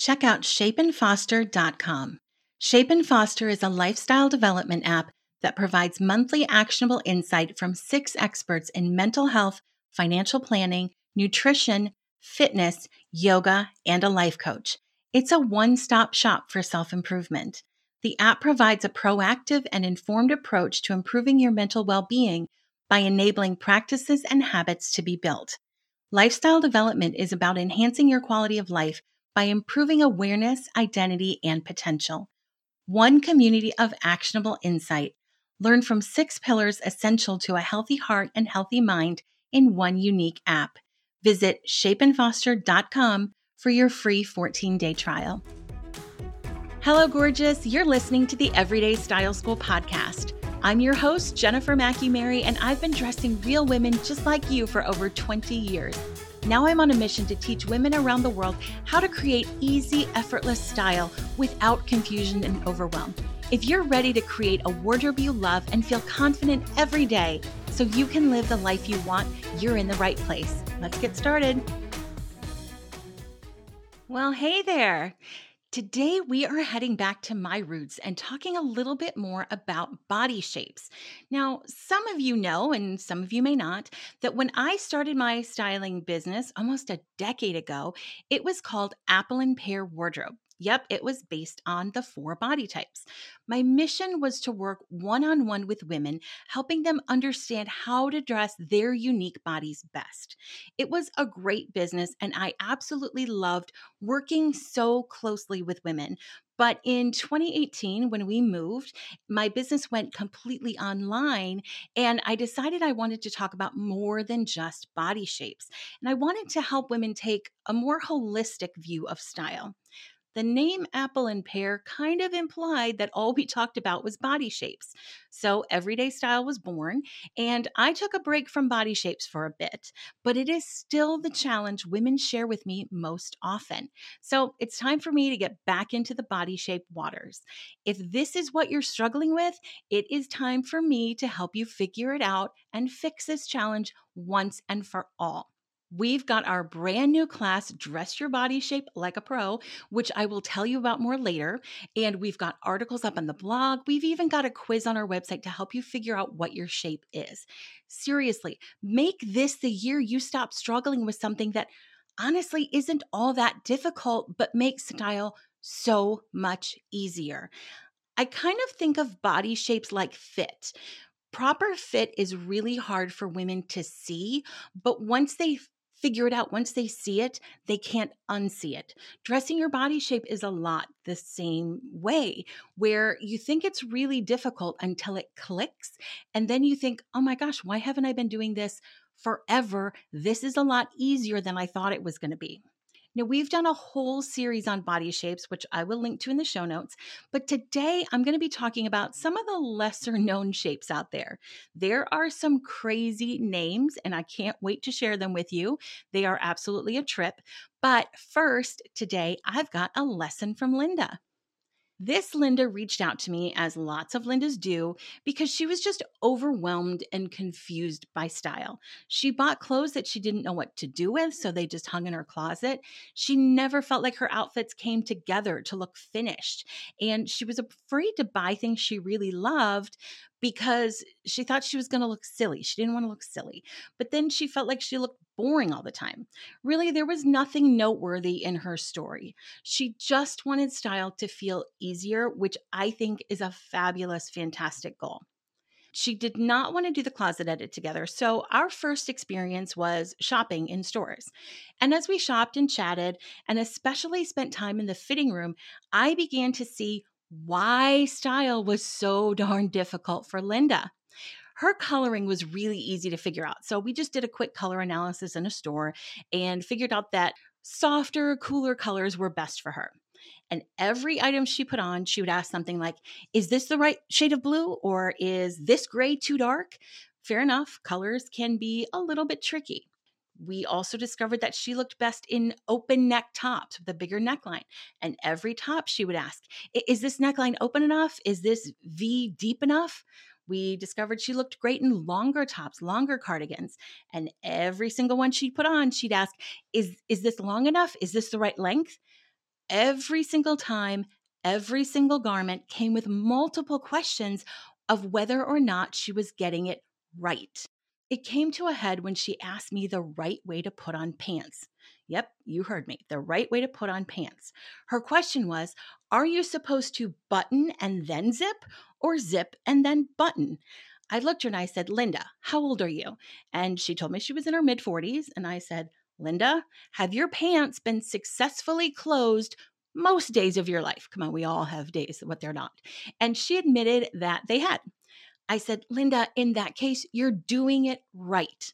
check out shapeandfoster.com. Shape and Foster is a lifestyle development app that provides monthly actionable insight from six experts in mental health, financial planning, nutrition, fitness, yoga, and a life coach. It's a one stop shop for self improvement. The app provides a proactive and informed approach to improving your mental well being by enabling practices and habits to be built. Lifestyle development is about enhancing your quality of life by improving awareness, identity, and potential. One community of actionable insight. Learn from six pillars essential to a healthy heart and healthy mind in one unique app. Visit shapeandfoster.com for your free 14 day trial. Hello, gorgeous. You're listening to the Everyday Style School podcast. I'm your host, Jennifer Mackey Mary, and I've been dressing real women just like you for over 20 years. Now I'm on a mission to teach women around the world how to create easy, effortless style without confusion and overwhelm. If you're ready to create a wardrobe you love and feel confident every day so you can live the life you want, you're in the right place. Let's get started. Well, hey there. Today, we are heading back to my roots and talking a little bit more about body shapes. Now, some of you know, and some of you may not, that when I started my styling business almost a decade ago, it was called Apple and Pear Wardrobe. Yep, it was based on the four body types. My mission was to work one on one with women, helping them understand how to dress their unique bodies best. It was a great business, and I absolutely loved working so closely with women. But in 2018, when we moved, my business went completely online, and I decided I wanted to talk about more than just body shapes. And I wanted to help women take a more holistic view of style. The name apple and pear kind of implied that all we talked about was body shapes. So Everyday Style was born, and I took a break from body shapes for a bit, but it is still the challenge women share with me most often. So it's time for me to get back into the body shape waters. If this is what you're struggling with, it is time for me to help you figure it out and fix this challenge once and for all. We've got our brand new class, Dress Your Body Shape Like a Pro, which I will tell you about more later. And we've got articles up on the blog. We've even got a quiz on our website to help you figure out what your shape is. Seriously, make this the year you stop struggling with something that honestly isn't all that difficult, but makes style so much easier. I kind of think of body shapes like fit. Proper fit is really hard for women to see, but once they figure it out. Once they see it, they can't unsee it. Dressing your body shape is a lot the same way, where you think it's really difficult until it clicks. And then you think, oh my gosh, why haven't I been doing this forever? This is a lot easier than I thought it was going to be. Now, we've done a whole series on body shapes, which I will link to in the show notes. But today I'm going to be talking about some of the lesser known shapes out there. There are some crazy names, and I can't wait to share them with you. They are absolutely a trip. But first, today I've got a lesson from Linda. This Linda reached out to me, as lots of Lindas do, because she was just overwhelmed and confused by style. She bought clothes that she didn't know what to do with, so they just hung in her closet. She never felt like her outfits came together to look finished. And she was afraid to buy things she really loved because she thought she was going to look silly. She didn't want to look silly. But then she felt like she looked boring all the time. Really, there was nothing noteworthy in her story. She just wanted style to feel easier, which I think is a fabulous, fantastic goal. She did not want to do the closet edit together. So, our first experience was shopping in stores. And as we shopped and chatted, and especially spent time in the fitting room, I began to see why style was so darn difficult for Linda. Her coloring was really easy to figure out. So we just did a quick color analysis in a store and figured out that softer, cooler colors were best for her. And every item she put on, she would ask something like, Is this the right shade of blue? Or is this gray too dark? Fair enough, colors can be a little bit tricky we also discovered that she looked best in open neck tops with a bigger neckline. And every top she would ask, Is this neckline open enough? Is this V deep enough? We discovered she looked great in longer tops, longer cardigans. And every single one she put on, she'd ask, Is, is this long enough? Is this the right length? every single time, every single garment came with multiple questions of whether or not she was getting it right. It came to a head when she asked me the right way to put on pants. Yep, you heard me. The right way to put on pants. Her question was Are you supposed to button and then zip, or zip and then button? I looked her and I said, Linda, how old are you? And she told me she was in her mid 40s. And I said, Linda, have your pants been successfully closed most days of your life? Come on, we all have days what they're not. And she admitted that they had. I said, Linda, in that case, you're doing it right.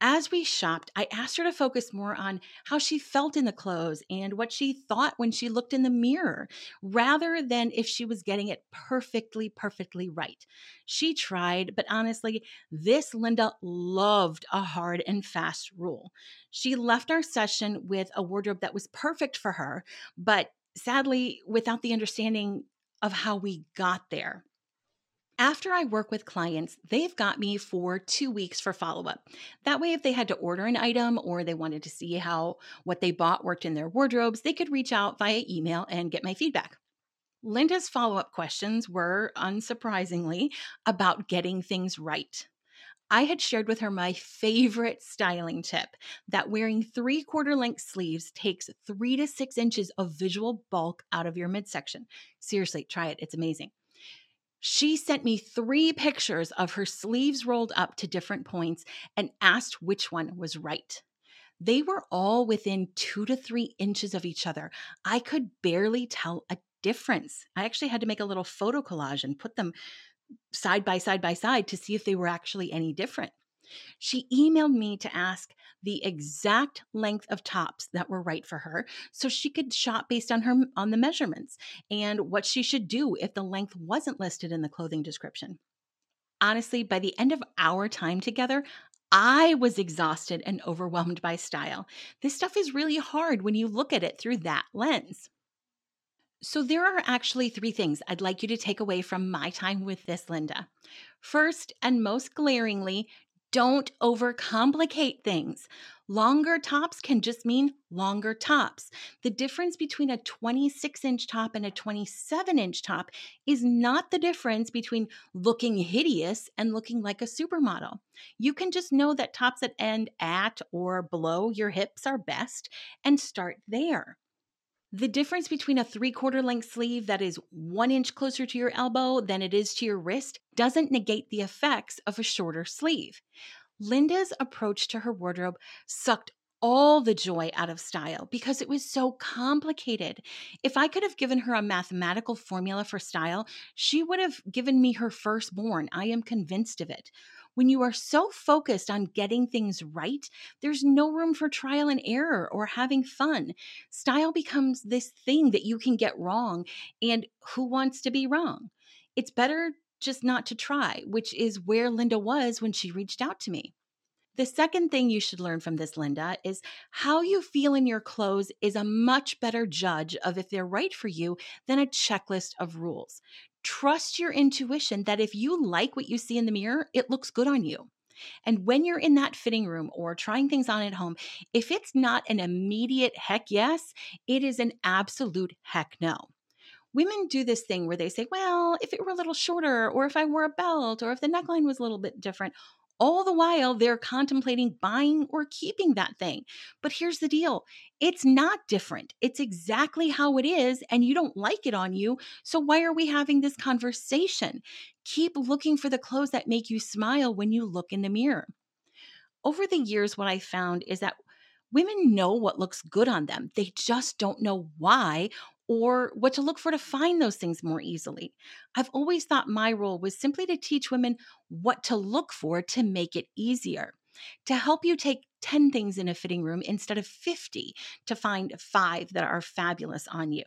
As we shopped, I asked her to focus more on how she felt in the clothes and what she thought when she looked in the mirror, rather than if she was getting it perfectly, perfectly right. She tried, but honestly, this Linda loved a hard and fast rule. She left our session with a wardrobe that was perfect for her, but sadly, without the understanding of how we got there. After I work with clients, they've got me for two weeks for follow up. That way, if they had to order an item or they wanted to see how what they bought worked in their wardrobes, they could reach out via email and get my feedback. Linda's follow up questions were, unsurprisingly, about getting things right. I had shared with her my favorite styling tip that wearing three quarter length sleeves takes three to six inches of visual bulk out of your midsection. Seriously, try it, it's amazing. She sent me three pictures of her sleeves rolled up to different points and asked which one was right. They were all within two to three inches of each other. I could barely tell a difference. I actually had to make a little photo collage and put them side by side by side to see if they were actually any different. She emailed me to ask the exact length of tops that were right for her so she could shop based on her on the measurements and what she should do if the length wasn't listed in the clothing description. Honestly, by the end of our time together, I was exhausted and overwhelmed by style. This stuff is really hard when you look at it through that lens. So, there are actually three things I'd like you to take away from my time with this Linda. First, and most glaringly, don't overcomplicate things. Longer tops can just mean longer tops. The difference between a 26 inch top and a 27 inch top is not the difference between looking hideous and looking like a supermodel. You can just know that tops that end at or below your hips are best and start there. The difference between a three quarter length sleeve that is one inch closer to your elbow than it is to your wrist doesn't negate the effects of a shorter sleeve. Linda's approach to her wardrobe sucked all the joy out of style because it was so complicated. If I could have given her a mathematical formula for style, she would have given me her firstborn. I am convinced of it. When you are so focused on getting things right, there's no room for trial and error or having fun. Style becomes this thing that you can get wrong, and who wants to be wrong? It's better just not to try, which is where Linda was when she reached out to me. The second thing you should learn from this, Linda, is how you feel in your clothes is a much better judge of if they're right for you than a checklist of rules. Trust your intuition that if you like what you see in the mirror, it looks good on you. And when you're in that fitting room or trying things on at home, if it's not an immediate heck yes, it is an absolute heck no. Women do this thing where they say, well, if it were a little shorter, or if I wore a belt, or if the neckline was a little bit different, all the while, they're contemplating buying or keeping that thing. But here's the deal it's not different. It's exactly how it is, and you don't like it on you. So, why are we having this conversation? Keep looking for the clothes that make you smile when you look in the mirror. Over the years, what I found is that women know what looks good on them. They just don't know why or what to look for to find those things more easily. I've always thought my role was simply to teach women what to look for to make it easier, to help you take 10 things in a fitting room instead of 50 to find five that are fabulous on you.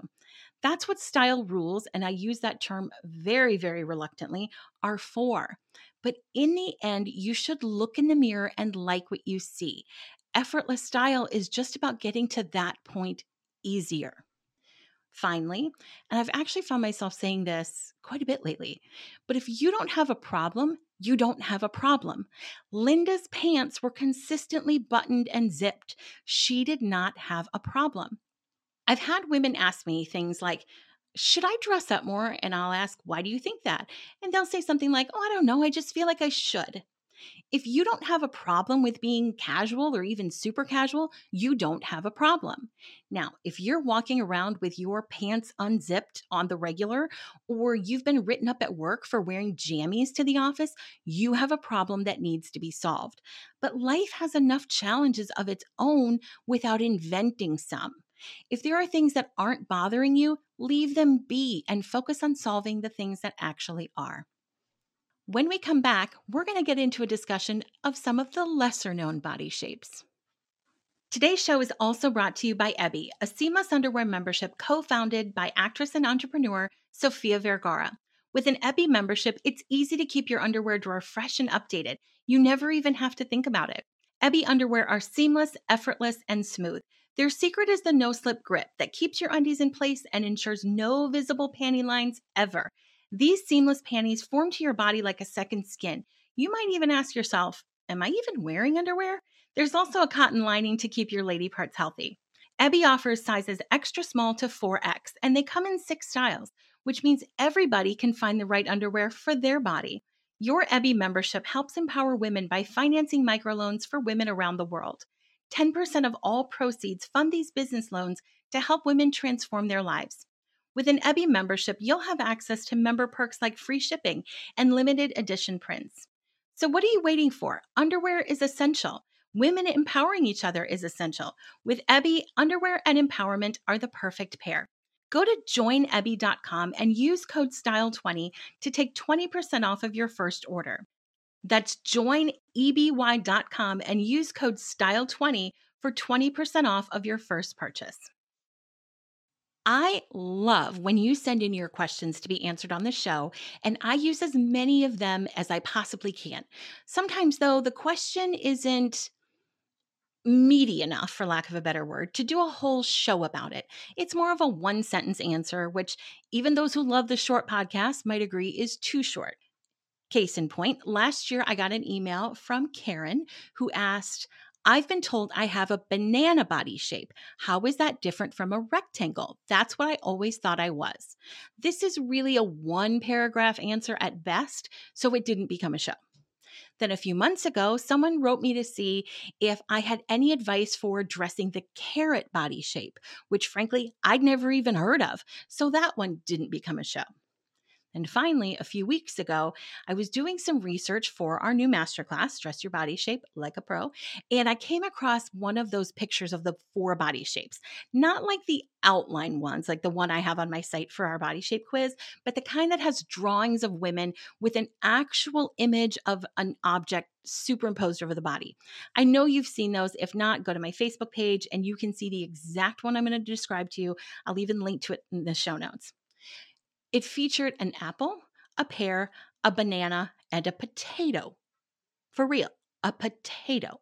That's what style rules, and I use that term very, very reluctantly, are for. But in the end, you should look in the mirror and like what you see. Effortless style is just about getting to that point easier finally. And I've actually found myself saying this quite a bit lately. But if you don't have a problem, you don't have a problem. Linda's pants were consistently buttoned and zipped. She did not have a problem. I've had women ask me things like, should I dress up more? And I'll ask, why do you think that? And they'll say something like, oh, I don't know. I just feel like I should. If you don't have a problem with being casual or even super casual, you don't have a problem. Now, if you're walking around with your pants unzipped on the regular, or you've been written up at work for wearing jammies to the office, you have a problem that needs to be solved. But life has enough challenges of its own without inventing some. If there are things that aren't bothering you, leave them be and focus on solving the things that actually are. When we come back, we're going to get into a discussion of some of the lesser known body shapes. Today's show is also brought to you by EBY, a seamless underwear membership co founded by actress and entrepreneur Sofia Vergara. With an EBY membership, it's easy to keep your underwear drawer fresh and updated. You never even have to think about it. EBY underwear are seamless, effortless, and smooth. Their secret is the no slip grip that keeps your undies in place and ensures no visible panty lines ever. These seamless panties form to your body like a second skin. You might even ask yourself, Am I even wearing underwear? There's also a cotton lining to keep your lady parts healthy. EBY offers sizes extra small to 4X, and they come in six styles, which means everybody can find the right underwear for their body. Your EBY membership helps empower women by financing microloans for women around the world. 10% of all proceeds fund these business loans to help women transform their lives. With an EBY membership, you'll have access to member perks like free shipping and limited edition prints. So, what are you waiting for? Underwear is essential. Women empowering each other is essential. With EBY, underwear and empowerment are the perfect pair. Go to joineby.com and use code STYLE20 to take 20% off of your first order. That's joineby.com and use code STYLE20 for 20% off of your first purchase. I love when you send in your questions to be answered on the show, and I use as many of them as I possibly can. Sometimes, though, the question isn't meaty enough, for lack of a better word, to do a whole show about it. It's more of a one sentence answer, which even those who love the short podcast might agree is too short. Case in point, last year I got an email from Karen who asked, I've been told I have a banana body shape. How is that different from a rectangle? That's what I always thought I was. This is really a one paragraph answer at best, so it didn't become a show. Then a few months ago, someone wrote me to see if I had any advice for dressing the carrot body shape, which frankly I'd never even heard of. So that one didn't become a show. And finally, a few weeks ago, I was doing some research for our new masterclass, Dress Your Body Shape Like a Pro, and I came across one of those pictures of the four body shapes. Not like the outline ones, like the one I have on my site for our body shape quiz, but the kind that has drawings of women with an actual image of an object superimposed over the body. I know you've seen those. If not, go to my Facebook page and you can see the exact one I'm going to describe to you. I'll even link to it in the show notes. It featured an apple, a pear, a banana, and a potato. For real, a potato.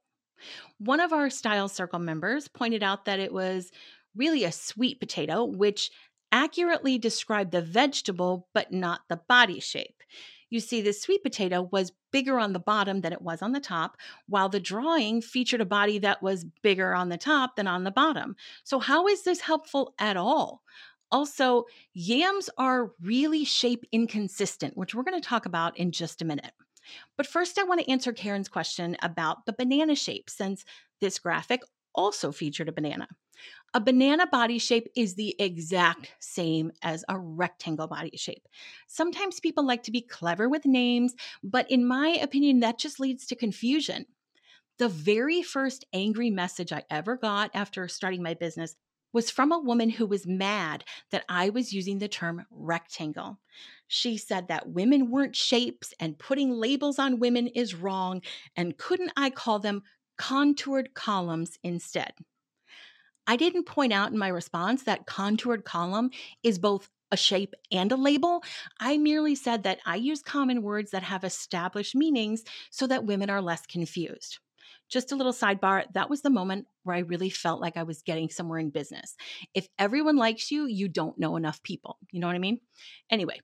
One of our Style Circle members pointed out that it was really a sweet potato, which accurately described the vegetable but not the body shape. You see, the sweet potato was bigger on the bottom than it was on the top, while the drawing featured a body that was bigger on the top than on the bottom. So, how is this helpful at all? Also, yams are really shape inconsistent, which we're going to talk about in just a minute. But first, I want to answer Karen's question about the banana shape, since this graphic also featured a banana. A banana body shape is the exact same as a rectangle body shape. Sometimes people like to be clever with names, but in my opinion, that just leads to confusion. The very first angry message I ever got after starting my business was from a woman who was mad that I was using the term rectangle. She said that women weren't shapes and putting labels on women is wrong, and couldn't I call them contoured columns instead? I didn't point out in my response that contoured column is both a shape and a label. I merely said that I use common words that have established meanings so that women are less confused. Just a little sidebar that was the moment where I really felt like I was getting somewhere in business. If everyone likes you, you don't know enough people. You know what I mean? Anyway,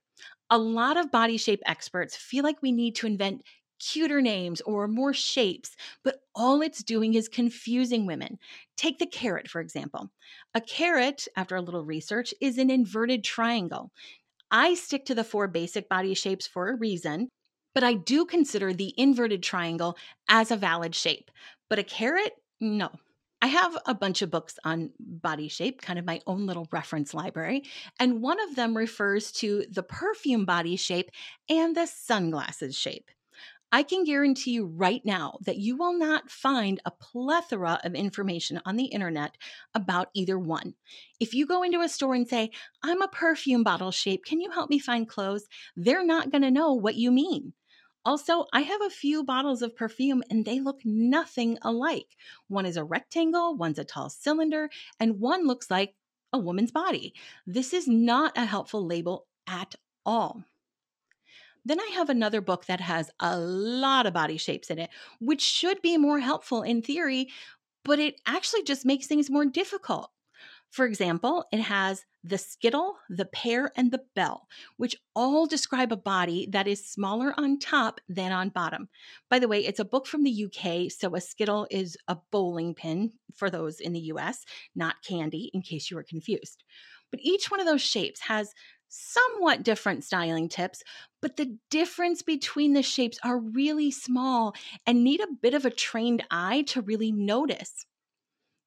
a lot of body shape experts feel like we need to invent cuter names or more shapes, but all it's doing is confusing women. Take the carrot, for example. A carrot, after a little research, is an inverted triangle. I stick to the four basic body shapes for a reason, but I do consider the inverted triangle as a valid shape. But a carrot, no. I have a bunch of books on body shape, kind of my own little reference library, and one of them refers to the perfume body shape and the sunglasses shape. I can guarantee you right now that you will not find a plethora of information on the internet about either one. If you go into a store and say, I'm a perfume bottle shape, can you help me find clothes? They're not going to know what you mean. Also, I have a few bottles of perfume and they look nothing alike. One is a rectangle, one's a tall cylinder, and one looks like a woman's body. This is not a helpful label at all. Then I have another book that has a lot of body shapes in it, which should be more helpful in theory, but it actually just makes things more difficult. For example, it has the skittle, the pear, and the bell, which all describe a body that is smaller on top than on bottom. By the way, it's a book from the UK, so a skittle is a bowling pin for those in the US, not candy, in case you were confused. But each one of those shapes has somewhat different styling tips, but the difference between the shapes are really small and need a bit of a trained eye to really notice.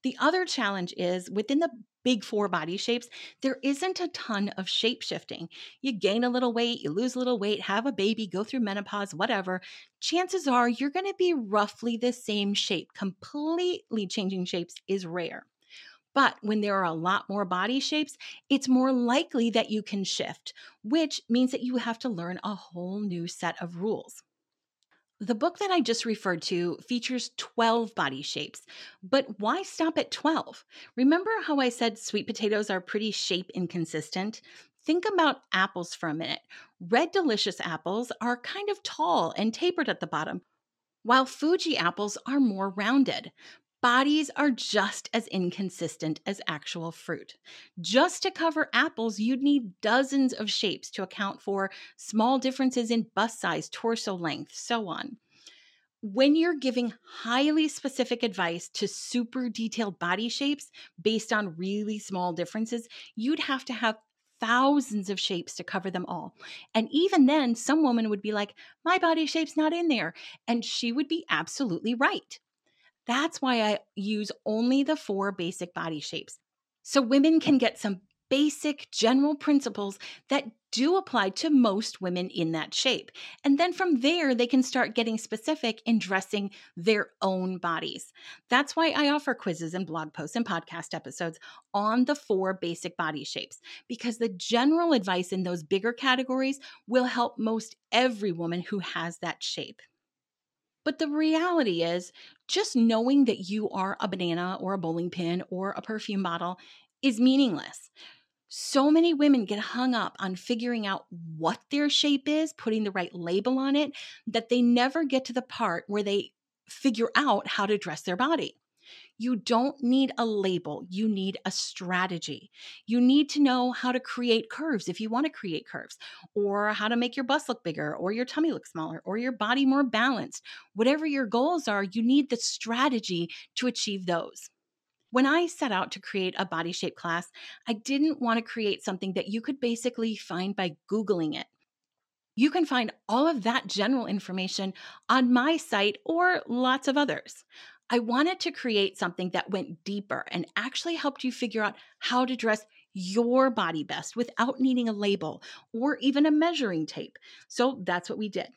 The other challenge is within the big four body shapes, there isn't a ton of shape shifting. You gain a little weight, you lose a little weight, have a baby, go through menopause, whatever. Chances are you're going to be roughly the same shape. Completely changing shapes is rare. But when there are a lot more body shapes, it's more likely that you can shift, which means that you have to learn a whole new set of rules. The book that I just referred to features 12 body shapes, but why stop at 12? Remember how I said sweet potatoes are pretty shape inconsistent? Think about apples for a minute. Red delicious apples are kind of tall and tapered at the bottom, while Fuji apples are more rounded. Bodies are just as inconsistent as actual fruit. Just to cover apples, you'd need dozens of shapes to account for small differences in bust size, torso length, so on. When you're giving highly specific advice to super detailed body shapes based on really small differences, you'd have to have thousands of shapes to cover them all. And even then, some woman would be like, My body shape's not in there. And she would be absolutely right. That's why I use only the four basic body shapes. So women can get some basic general principles that do apply to most women in that shape. And then from there, they can start getting specific in dressing their own bodies. That's why I offer quizzes and blog posts and podcast episodes on the four basic body shapes, because the general advice in those bigger categories will help most every woman who has that shape. But the reality is, just knowing that you are a banana or a bowling pin or a perfume bottle is meaningless. So many women get hung up on figuring out what their shape is, putting the right label on it, that they never get to the part where they figure out how to dress their body. You don't need a label, you need a strategy. You need to know how to create curves if you want to create curves, or how to make your bust look bigger, or your tummy look smaller, or your body more balanced. Whatever your goals are, you need the strategy to achieve those. When I set out to create a body shape class, I didn't want to create something that you could basically find by Googling it. You can find all of that general information on my site or lots of others. I wanted to create something that went deeper and actually helped you figure out how to dress your body best without needing a label or even a measuring tape. So that's what we did.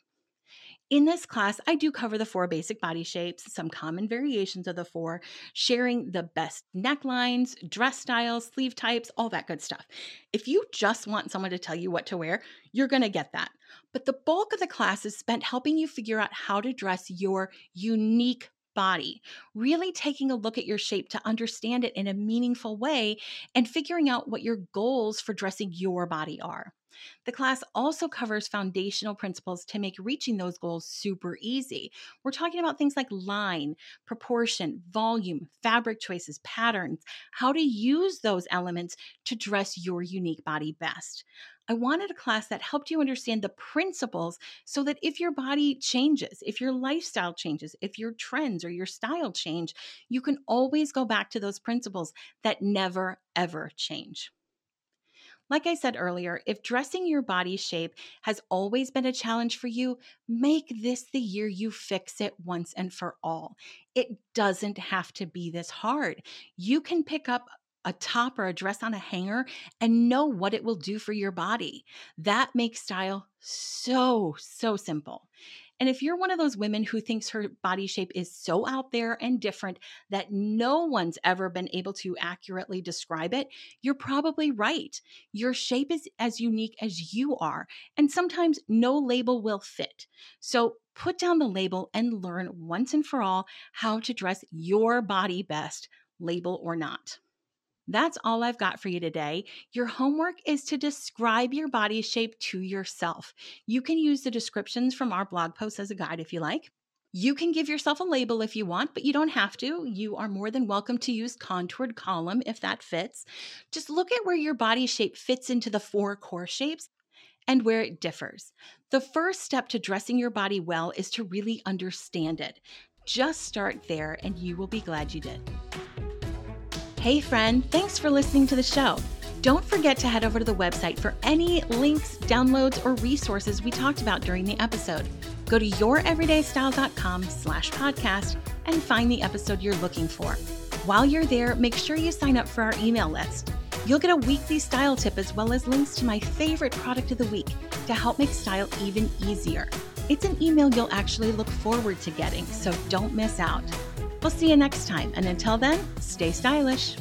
In this class, I do cover the four basic body shapes, some common variations of the four, sharing the best necklines, dress styles, sleeve types, all that good stuff. If you just want someone to tell you what to wear, you're going to get that. But the bulk of the class is spent helping you figure out how to dress your unique body, really taking a look at your shape to understand it in a meaningful way and figuring out what your goals for dressing your body are. The class also covers foundational principles to make reaching those goals super easy. We're talking about things like line, proportion, volume, fabric choices, patterns, how to use those elements to dress your unique body best. I wanted a class that helped you understand the principles so that if your body changes, if your lifestyle changes, if your trends or your style change, you can always go back to those principles that never, ever change. Like I said earlier, if dressing your body shape has always been a challenge for you, make this the year you fix it once and for all. It doesn't have to be this hard. You can pick up a top or a dress on a hanger and know what it will do for your body. That makes style so, so simple. And if you're one of those women who thinks her body shape is so out there and different that no one's ever been able to accurately describe it, you're probably right. Your shape is as unique as you are, and sometimes no label will fit. So put down the label and learn once and for all how to dress your body best, label or not. That's all I've got for you today. Your homework is to describe your body shape to yourself. You can use the descriptions from our blog post as a guide if you like. You can give yourself a label if you want, but you don't have to. You are more than welcome to use contoured column if that fits. Just look at where your body shape fits into the four core shapes and where it differs. The first step to dressing your body well is to really understand it. Just start there, and you will be glad you did. Hey, friend, thanks for listening to the show. Don't forget to head over to the website for any links, downloads, or resources we talked about during the episode. Go to youreverydaystyle.com slash podcast and find the episode you're looking for. While you're there, make sure you sign up for our email list. You'll get a weekly style tip as well as links to my favorite product of the week to help make style even easier. It's an email you'll actually look forward to getting, so don't miss out. We'll see you next time, and until then, stay stylish.